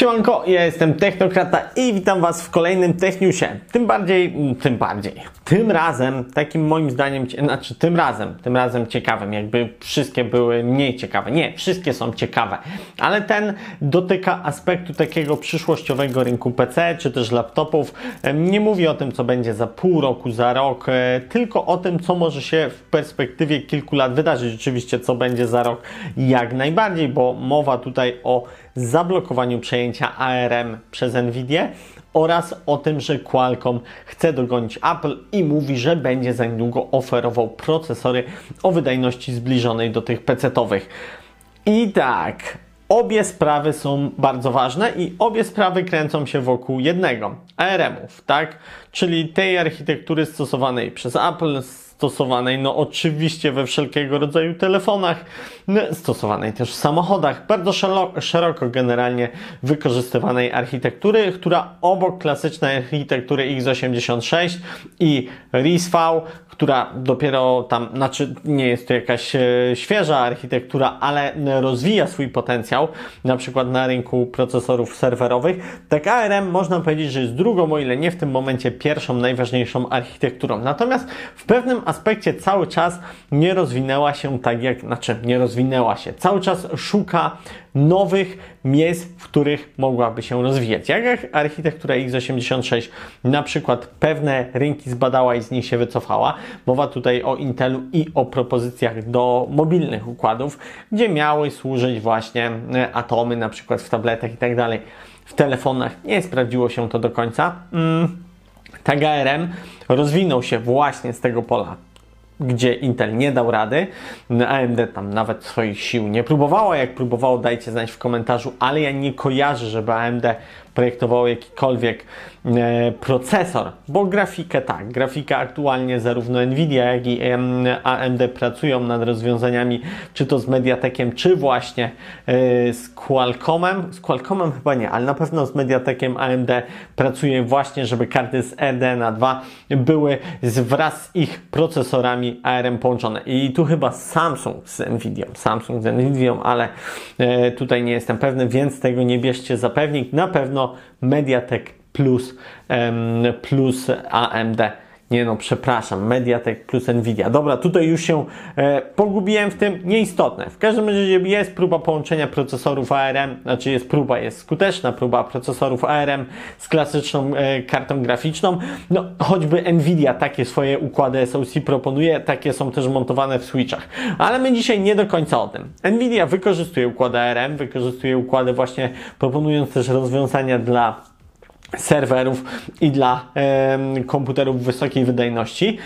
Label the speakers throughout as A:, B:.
A: Siemanko, ja jestem Technokrata i witam Was w kolejnym Techniusie. Tym bardziej, tym bardziej, tym razem, takim moim zdaniem, znaczy tym razem, tym razem ciekawym, jakby wszystkie były mniej ciekawe. Nie, wszystkie są ciekawe, ale ten dotyka aspektu takiego przyszłościowego rynku PC, czy też laptopów. Nie mówię o tym, co będzie za pół roku, za rok, e, tylko o tym, co może się w perspektywie kilku lat wydarzyć. Oczywiście, co będzie za rok jak najbardziej, bo mowa tutaj o zablokowaniu przejęcia ARM przez Nvidia oraz o tym, że Qualcomm chce dogonić Apple i mówi, że będzie za niedługo oferował procesory o wydajności zbliżonej do tych PC-owych. I tak, Obie sprawy są bardzo ważne i obie sprawy kręcą się wokół jednego ARM-ów, tak? Czyli tej architektury stosowanej przez Apple, stosowanej no oczywiście we wszelkiego rodzaju telefonach, stosowanej też w samochodach, bardzo szeroko generalnie wykorzystywanej architektury, która obok klasycznej architektury x86 i RISV, która dopiero tam, znaczy nie jest to jakaś e, świeża architektura, ale rozwija swój potencjał, na przykład na rynku procesorów serwerowych, tak ARM można powiedzieć, że jest drugą, o ile nie w tym momencie pierwszą, najważniejszą architekturą. Natomiast w pewnym aspekcie cały czas nie rozwinęła się tak jak, znaczy nie rozwinęła się, cały czas szuka nowych miejsc, w których mogłaby się rozwijać. Jak architektura x86 na przykład pewne rynki zbadała i z nich się wycofała. Mowa tutaj o Intelu i o propozycjach do mobilnych układów, gdzie miały służyć właśnie e, atomy na przykład w tabletach i tak dalej. W telefonach nie sprawdziło się to do końca. Mm. TGRM rozwinął się właśnie z tego pola gdzie Intel nie dał rady. AMD tam nawet swoich sił nie próbowało. Jak próbowało, dajcie znać w komentarzu, ale ja nie kojarzę, żeby AMD projektowało jakikolwiek e, procesor, bo grafikę tak, grafika aktualnie zarówno Nvidia, jak i AMD pracują nad rozwiązaniami, czy to z Mediatekiem, czy właśnie e, z Qualcommem, z Qualcommem chyba nie, ale na pewno z Mediatekiem AMD pracuje właśnie, żeby karty z RDNA 2 były wraz z ich procesorami ARM połączone. I tu chyba Samsung z Nvidia, Samsung z Nvidia, ale e, tutaj nie jestem pewny, więc tego nie bierzcie za pewnik, na pewno Mediatek plus, plus AMD. Nie no, przepraszam, Mediatek plus Nvidia. Dobra, tutaj już się e, pogubiłem w tym, nieistotne. W każdym razie jest próba połączenia procesorów ARM, znaczy jest próba, jest skuteczna próba procesorów ARM z klasyczną e, kartą graficzną. No, choćby Nvidia takie swoje układy SoC proponuje, takie są też montowane w switchach. Ale my dzisiaj nie do końca o tym. Nvidia wykorzystuje układy ARM, wykorzystuje układy właśnie proponując też rozwiązania dla serwerów i dla komputerów wysokiej wydajności.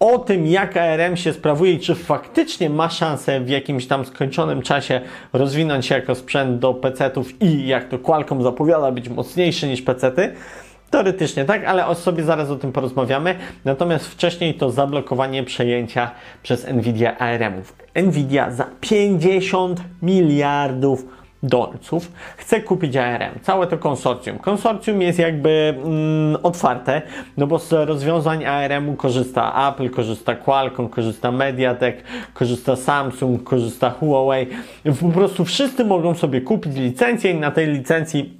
A: O tym, jak ARM się sprawuje i czy faktycznie ma szansę w jakimś tam skończonym czasie rozwinąć się jako sprzęt do PC-ów i jak to Qualcomm zapowiada być mocniejszy niż PC-ty, Teoretycznie tak, ale o sobie zaraz o tym porozmawiamy. Natomiast wcześniej to zablokowanie przejęcia przez Nvidia ARM-ów. Nvidia za 50 miliardów dolców chce kupić ARM, całe to konsorcjum. Konsorcjum jest jakby mm, otwarte, no bo z rozwiązań ARM-u korzysta Apple, korzysta Qualcomm, korzysta Mediatek, korzysta Samsung, korzysta Huawei. Po prostu wszyscy mogą sobie kupić licencję i na tej licencji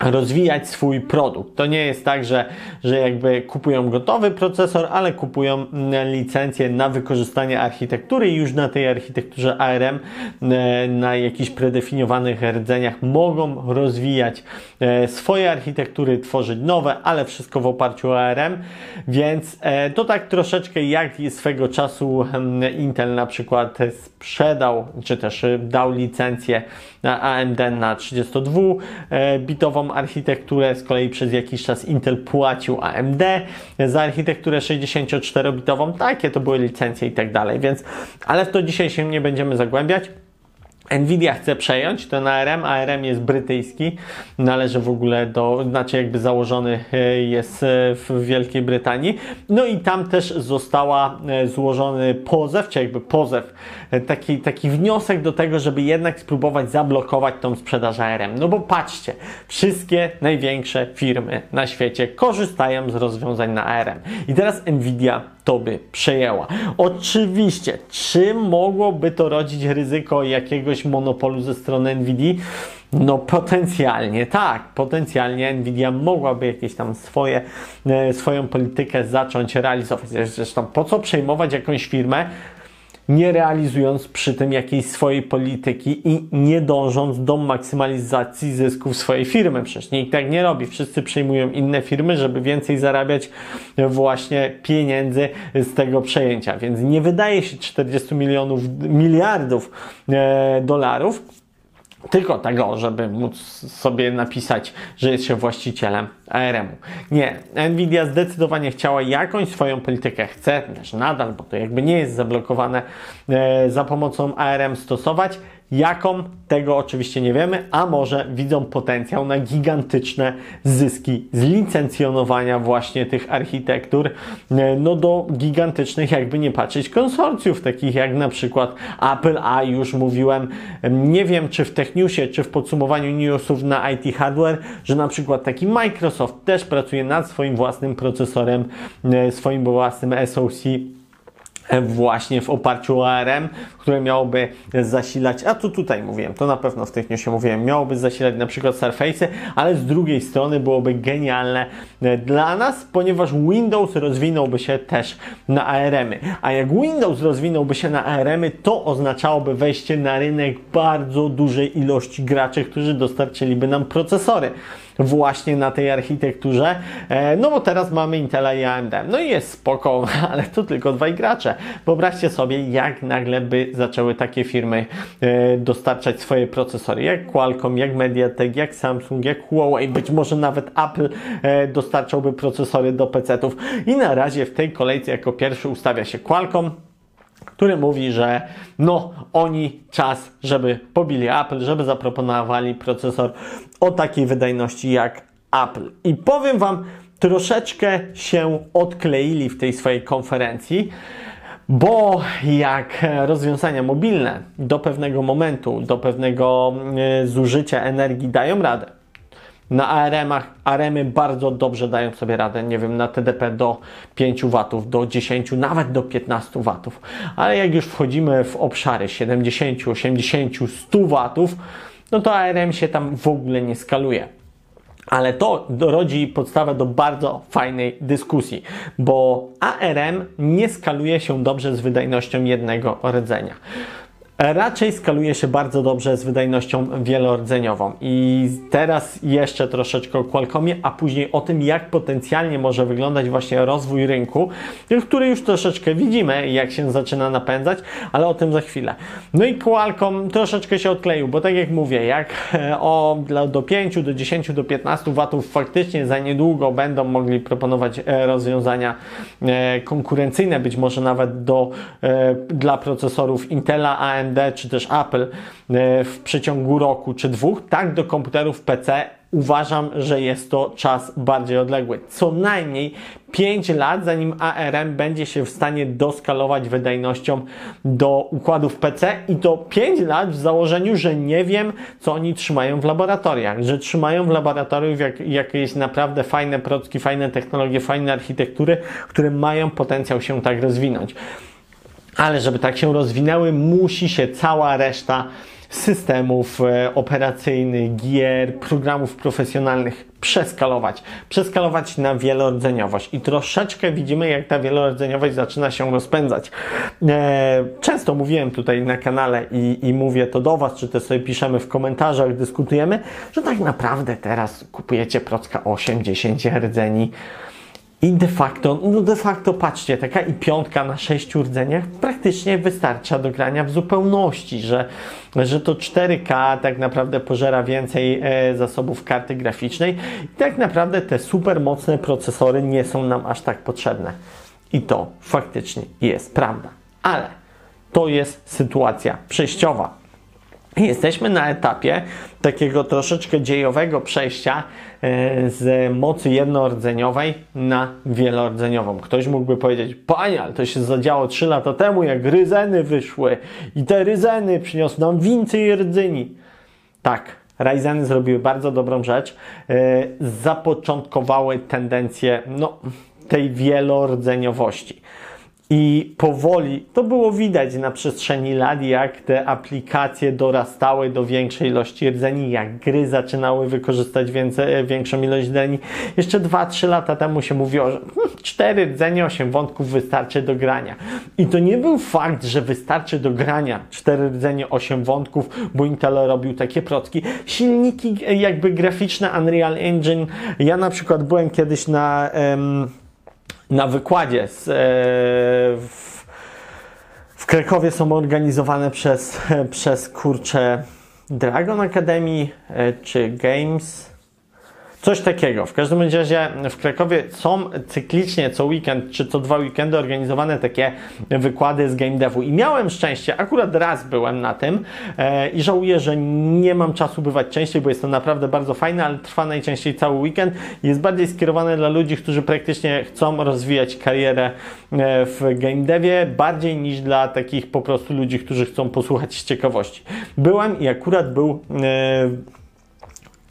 A: rozwijać swój produkt. To nie jest tak, że, że jakby kupują gotowy procesor, ale kupują mm, licencję na wykorzystanie architektury i już na tej architekturze ARM e, na jakichś predefiniowanych rdzeniach mogą rozwijać e, swoje architektury, tworzyć nowe, ale wszystko w oparciu o ARM, więc e, to tak troszeczkę jak swego czasu mm, Intel na przykład sprzedał, czy też dał licencję AMD na 32-bitową architekturę, z kolei przez jakiś czas Intel płacił AMD za architekturę 64-bitową, takie to były licencje i tak dalej, więc, ale w to dzisiaj się nie będziemy zagłębiać. Nvidia chce przejąć ten ARM. ARM jest brytyjski, należy w ogóle do, znaczy jakby założony e, jest e, w Wielkiej Brytanii. No i tam też została e, złożony pozew, czy jakby pozew, taki, taki wniosek do tego, żeby jednak spróbować zablokować tą sprzedaż ARM. No bo patrzcie, wszystkie największe firmy na świecie korzystają z rozwiązań na ARM. I teraz Nvidia to by przejęła. Oczywiście, czy mogłoby to rodzić ryzyko jakiegoś monopolu ze strony Nvidia? No potencjalnie tak, potencjalnie Nvidia mogłaby jakieś tam swoje, e, swoją politykę zacząć realizować. Zresztą po co przejmować jakąś firmę, nie realizując przy tym jakiejś swojej polityki i nie dążąc do maksymalizacji zysków swojej firmy. Przecież nikt tak nie robi. Wszyscy przejmują inne firmy, żeby więcej zarabiać właśnie pieniędzy z tego przejęcia. Więc nie wydaje się 40 milionów, miliardów e, dolarów tylko tego, żeby móc sobie napisać, że jest się właścicielem ARM-u. Nie, Nvidia zdecydowanie chciała jakąś swoją politykę, chce też nadal, bo to jakby nie jest zablokowane e, za pomocą ARM stosować Jaką? Tego oczywiście nie wiemy, a może widzą potencjał na gigantyczne zyski z licencjonowania właśnie tych architektur, e, no do gigantycznych, jakby nie patrzeć, konsorcjów, takich jak na przykład Apple, a już mówiłem, nie wiem czy w Techniusie, czy w podsumowaniu newsów na IT Hardware, że na przykład taki Microsoft też pracuje nad swoim własnym procesorem, e, swoim własnym SoC właśnie w oparciu o ARM, które miałoby zasilać, a tu tutaj mówiłem, to na pewno w tych newsie mówiłem, miałoby zasilać na przykład Surface, ale z drugiej strony byłoby genialne e, dla nas, ponieważ Windows rozwinąłby się też na ARM-y. A jak Windows rozwinąłby się na ARM-y, to oznaczałoby wejście na rynek bardzo dużej ilości graczy, którzy dostarczyliby nam procesory właśnie na tej architekturze, e, no bo teraz mamy Intela i AMD. No i jest spoko, ale to tylko dwaj gracze. Wyobraźcie sobie, jak nagle by zaczęły takie firmy e, dostarczać swoje procesory, jak Qualcomm, jak Mediatek, jak Samsung, jak Huawei, być może nawet Apple e, dostarczałby procesory do PC-ów. I na razie w tej kolejce jako pierwszy ustawia się Qualcomm, który mówi, że no oni czas, żeby pobili Apple, żeby zaproponowali procesor o takiej wydajności jak Apple. I powiem Wam, troszeczkę się odkleili w tej swojej konferencji. Bo jak rozwiązania mobilne do pewnego momentu, do pewnego e, zużycia energii dają radę, na ARM-ach ARM-y bardzo dobrze dają sobie radę, nie wiem, na TDP do 5 W, do 10, nawet do 15 W. Ale jak już wchodzimy w obszary 70, 80, 100 W, no to ARM się tam w ogóle nie skaluje. Ale to rodzi podstawę do bardzo fajnej dyskusji, bo ARM nie skaluje się dobrze z wydajnością jednego rdzenia raczej skaluje się bardzo dobrze z wydajnością wielordzeniową. I teraz jeszcze troszeczkę o Qualcommie, a później o tym, jak potencjalnie może wyglądać właśnie rozwój rynku, który już troszeczkę widzimy, jak się zaczyna napędzać, ale o tym za chwilę. No i Qualcomm troszeczkę się odkleił, bo tak jak mówię, jak e, o, do 5, do 10, do 15 watów faktycznie za niedługo będą mogli proponować e, rozwiązania e, konkurencyjne, być może nawet do, dla procesorów Intela, AMD, AMD czy też Apple e, w przeciągu roku czy dwóch, tak do komputerów PC uważam, że jest to czas bardziej odległy. Co najmniej 5 lat, zanim ARM będzie się w stanie doskalować wydajnością do układów PC i to 5 lat w założeniu, że nie wiem, co oni trzymają w laboratoriach, że trzymają w laboratoriach jak, jakieś naprawdę fajne procki, fajne technologie, fajne architektury, które mają potencjał się tak rozwinąć. Ale żeby tak się rozwinęły, musi się cała reszta systemów e, operacyjnych, gier, programów profesjonalnych przeskalować. Przeskalować na wielordzeniowość. I troszeczkę widzimy, jak ta wielordzeniowość zaczyna się rozpędzać. E, często mówiłem tutaj na kanale i, i mówię to do Was, czy to sobie piszemy w komentarzach, dyskutujemy, że tak naprawdę teraz kupujecie procka 8-10 rdzeni i de facto, no de facto patrzcie, taka i piątka na sześciu rdzeniach praktycznie wystarcza do grania w zupełności, że, że to 4K tak naprawdę pożera więcej e, zasobów karty graficznej i tak naprawdę te super mocne procesory nie są nam aż tak potrzebne. I to faktycznie jest prawda. Ale to jest sytuacja przejściowa. Jesteśmy na etapie takiego troszeczkę dziejowego przejścia e, z mocy jednorodzeniowej na wielordzeniową. Ktoś mógłby powiedzieć, panie, ale to się zadziało 3 lata temu, jak ryzeny wyszły i te ryzeny przyniosły nam więcej rdzyni. Tak, Ryzeny zrobiły bardzo dobrą rzecz. E, zapoczątkowały tendencję no, tej wielordzeniowości. I powoli to było widać na przestrzeni lat, jak te aplikacje dorastały do większej ilości rdzeni, jak gry zaczynały wykorzystać więcej, większą ilość rdzeni. Jeszcze 2-3 lata temu się mówiło, że 4 rdzenie, 8 wątków wystarczy do grania. I to nie był fakt, że wystarczy do grania 4 rdzenie, 8 wątków, bo Intel robił takie procki. Silniki jakby graficzne Unreal Engine. Ja na przykład byłem kiedyś na. Em, na wykładzie z, e, w, w Krakowie są organizowane przez, przez kurcze Dragon Academy e, czy Games. Coś takiego. W każdym razie w Krakowie są cyklicznie co weekend czy co dwa weekendy organizowane takie wykłady z game devu. I miałem szczęście, akurat raz byłem na tym e, i żałuję, że nie mam czasu bywać częściej, bo jest to naprawdę bardzo fajne, ale trwa najczęściej cały weekend. Jest bardziej skierowane dla ludzi, którzy praktycznie chcą rozwijać karierę e, w game devie, bardziej niż dla takich po prostu ludzi, którzy chcą posłuchać z ciekawości. Byłem i akurat był e,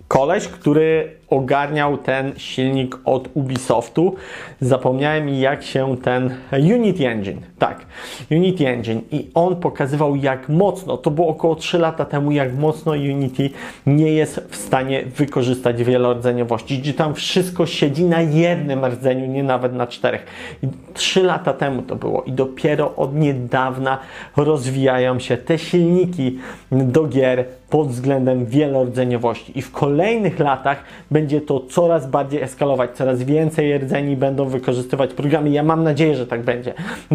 A: koleś, który ogarniał ten silnik od Ubisoftu. Zapomniałem jak się ten Unity Engine, tak, Unity Engine i on pokazywał jak mocno, to było około 3 lata temu, jak mocno Unity nie jest w stanie wykorzystać wielordzeniowości, gdzie tam wszystko siedzi na jednym rdzeniu, nie nawet na czterech. I 3 lata temu to było i dopiero od niedawna rozwijają się te silniki do gier pod względem wielordzeniowości i w kolejnych latach będzie to coraz bardziej eskalować, coraz więcej rdzeni będą wykorzystywać programy. Ja mam nadzieję, że tak będzie,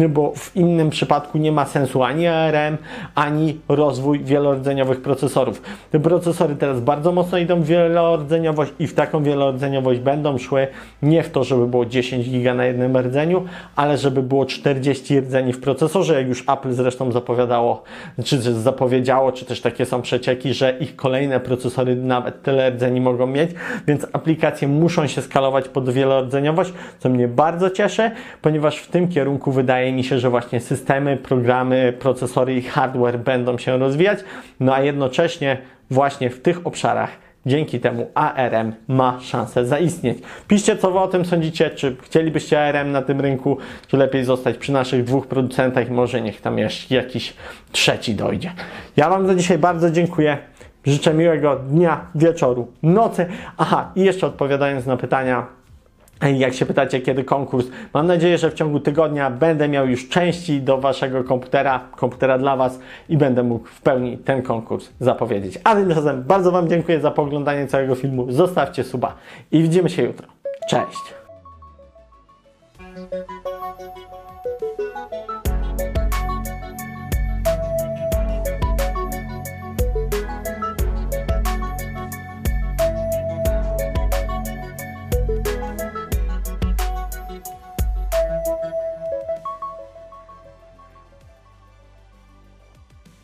A: bo w innym przypadku nie ma sensu ani ARM, ani rozwój wielordzeniowych procesorów. Te procesory teraz bardzo mocno idą w wielordzeniowość i w taką wielordzeniowość będą szły nie w to, żeby było 10 giga na jednym rdzeniu, ale żeby było 40 rdzeni w procesorze, jak już Apple zresztą zapowiadało, czy zapowiedziało, czy też takie są przecieki, że ich kolejne procesory nawet tyle rdzeni mogą mieć, więc aplikacje muszą się skalować pod wielordzeniowość, co mnie bardzo cieszy, ponieważ w tym kierunku wydaje mi się, że właśnie systemy, programy, procesory i hardware będą się rozwijać, no a jednocześnie właśnie w tych obszarach Dzięki temu ARM ma szansę zaistnieć. Piszcie, co Wy o tym sądzicie. Czy chcielibyście ARM na tym rynku, czy lepiej zostać przy naszych dwóch producentach może niech tam jeszcze jakiś trzeci dojdzie. Ja Wam za dzisiaj bardzo dziękuję. Życzę miłego dnia, wieczoru, nocy. Aha, i jeszcze odpowiadając na pytania, jak się pytacie, kiedy konkurs, mam nadzieję, że w ciągu tygodnia będę miał już części do Waszego komputera, komputera dla Was i będę mógł w pełni ten konkurs zapowiedzieć. A tymczasem bardzo Wam dziękuję za poglądanie całego filmu. Zostawcie suba i widzimy się jutro. Cześć!